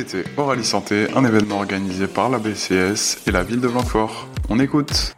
écoutez Oralie Santé, un événement organisé par la BCS et la ville de Blanquefort. On écoute.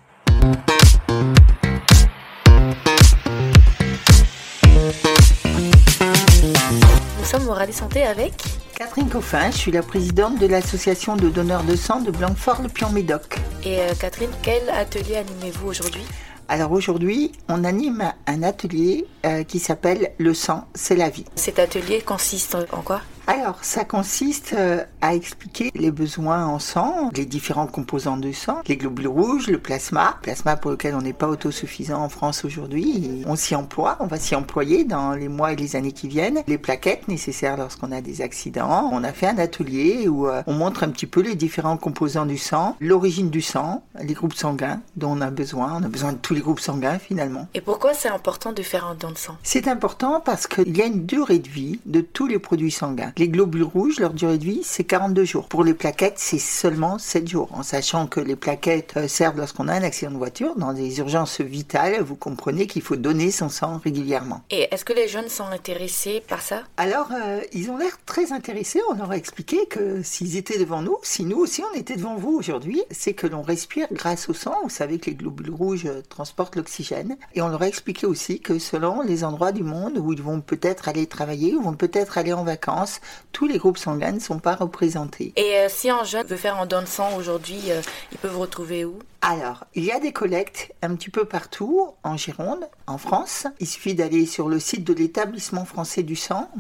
Nous sommes Oralie Santé avec Catherine Coffin, je suis la présidente de l'association de donneurs de sang de Blanquefort-le-Pion-Médoc. Et euh, Catherine, quel atelier animez-vous aujourd'hui? Alors aujourd'hui, on anime un atelier euh, qui s'appelle Le sang, c'est la vie. Cet atelier consiste en quoi? Alors, ça consiste euh, à expliquer les besoins en sang, les différents composants du sang, les globules rouges, le plasma, plasma pour lequel on n'est pas autosuffisant en France aujourd'hui. On s'y emploie, on va s'y employer dans les mois et les années qui viennent. Les plaquettes nécessaires lorsqu'on a des accidents. On a fait un atelier où euh, on montre un petit peu les différents composants du sang, l'origine du sang, les groupes sanguins dont on a besoin. On a besoin de tous les groupes sanguins finalement. Et pourquoi c'est important de faire un don de sang? C'est important parce qu'il y a une durée de vie de tous les produits sanguins. Les globules rouges, leur durée de vie, c'est 42 jours. Pour les plaquettes, c'est seulement 7 jours. En sachant que les plaquettes euh, servent lorsqu'on a un accident de voiture, dans des urgences vitales, vous comprenez qu'il faut donner son sang régulièrement. Et est-ce que les jeunes sont intéressés par ça? Alors, euh, ils ont l'air très intéressés. On leur a expliqué que s'ils étaient devant nous, si nous aussi on était devant vous aujourd'hui, c'est que l'on respire grâce au sang. Vous savez que les globules rouges euh, transportent l'oxygène. Et on leur a expliqué aussi que selon les endroits du monde où ils vont peut-être aller travailler, ou vont peut-être aller en vacances, tous les groupes sanguins ne sont pas représentés. Et euh, si un jeune veut faire un don de sang aujourd'hui, euh, il peut vous retrouver où? Alors, il y a des collectes un petit peu partout en Gironde, en France. Il suffit d'aller sur le site de l'établissement français du sang.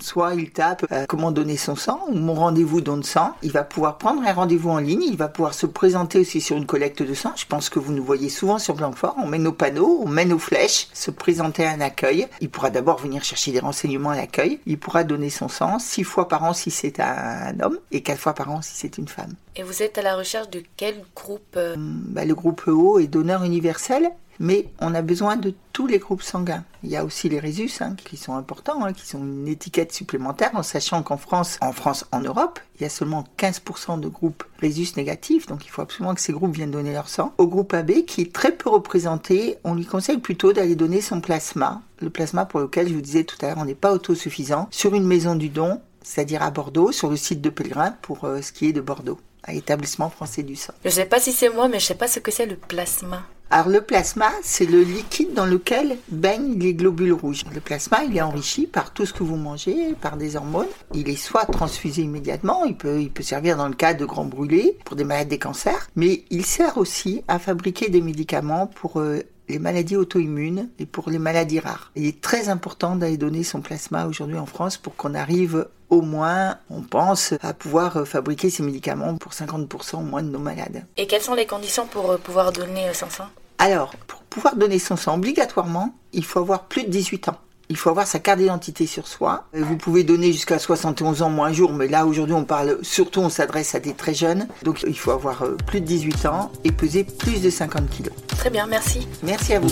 Soit il tape euh, comment donner son sang ou mon rendez-vous don de sang. Il va pouvoir prendre un rendez-vous en ligne. Il va pouvoir se présenter aussi sur une collecte de sang. Je pense que vous nous voyez souvent sur Blanquefort. On met nos panneaux, on met nos flèches, se présenter à un accueil. Il pourra d'abord venir chercher des renseignements à l'accueil. Il pourra donner son sang six fois par an si c'est un homme et quatre fois par an si c'est une femme. Et vous êtes à la recherche de quel groupe euh, Bah, le groupe EO est donneur universel, mais on a besoin de tous les groupes sanguins. Il y a aussi les résus hein, qui sont importants, hein, qui sont une étiquette supplémentaire, en sachant qu'en France, en France, en Europe, il y a seulement 15% de groupes résus négatifs, donc il faut absolument que ces groupes viennent donner leur sang. Au groupe AB, qui est très peu représenté, on lui conseille plutôt d'aller donner son plasma, le plasma pour lequel je vous disais tout à l'heure, on n'est pas autosuffisant, sur une maison du don, c'est-à-dire à Bordeaux, sur le site de Pellegrin, pour euh, ce qui est de Bordeaux à l'établissement français du sang. Je sais pas si c'est moi, mais je sais pas ce que c'est le plasma. Alors le plasma, c'est le liquide dans lequel baignent les globules rouges. Le plasma, il est enrichi par tout ce que vous mangez, par des hormones. Il est soit transfusé immédiatement, il peut, il peut servir dans le cas de grands brûlés pour des malades des cancers, mais il sert aussi à fabriquer des médicaments pour euh, les maladies auto-immunes et pour les maladies rares. Il est très important d'aller donner son plasma aujourd'hui en France pour qu'on arrive au moins, on pense, à pouvoir euh, fabriquer ces médicaments pour 50% au moins de nos malades. Et quelles sont les conditions pour euh, pouvoir donner euh, son sang Alors, pour pouvoir donner son sang obligatoirement, il faut avoir plus de 18 ans. Il faut avoir sa carte d'identité sur soi. Vous pouvez donner jusqu'à 71 ans moins un jour, mais là aujourd'hui on parle surtout on s'adresse à des très jeunes. Donc il faut avoir plus de 18 ans et peser plus de 50 kilos. Très bien, merci. Merci à vous.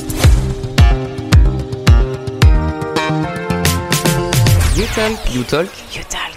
You Talk. You Talk. You talk.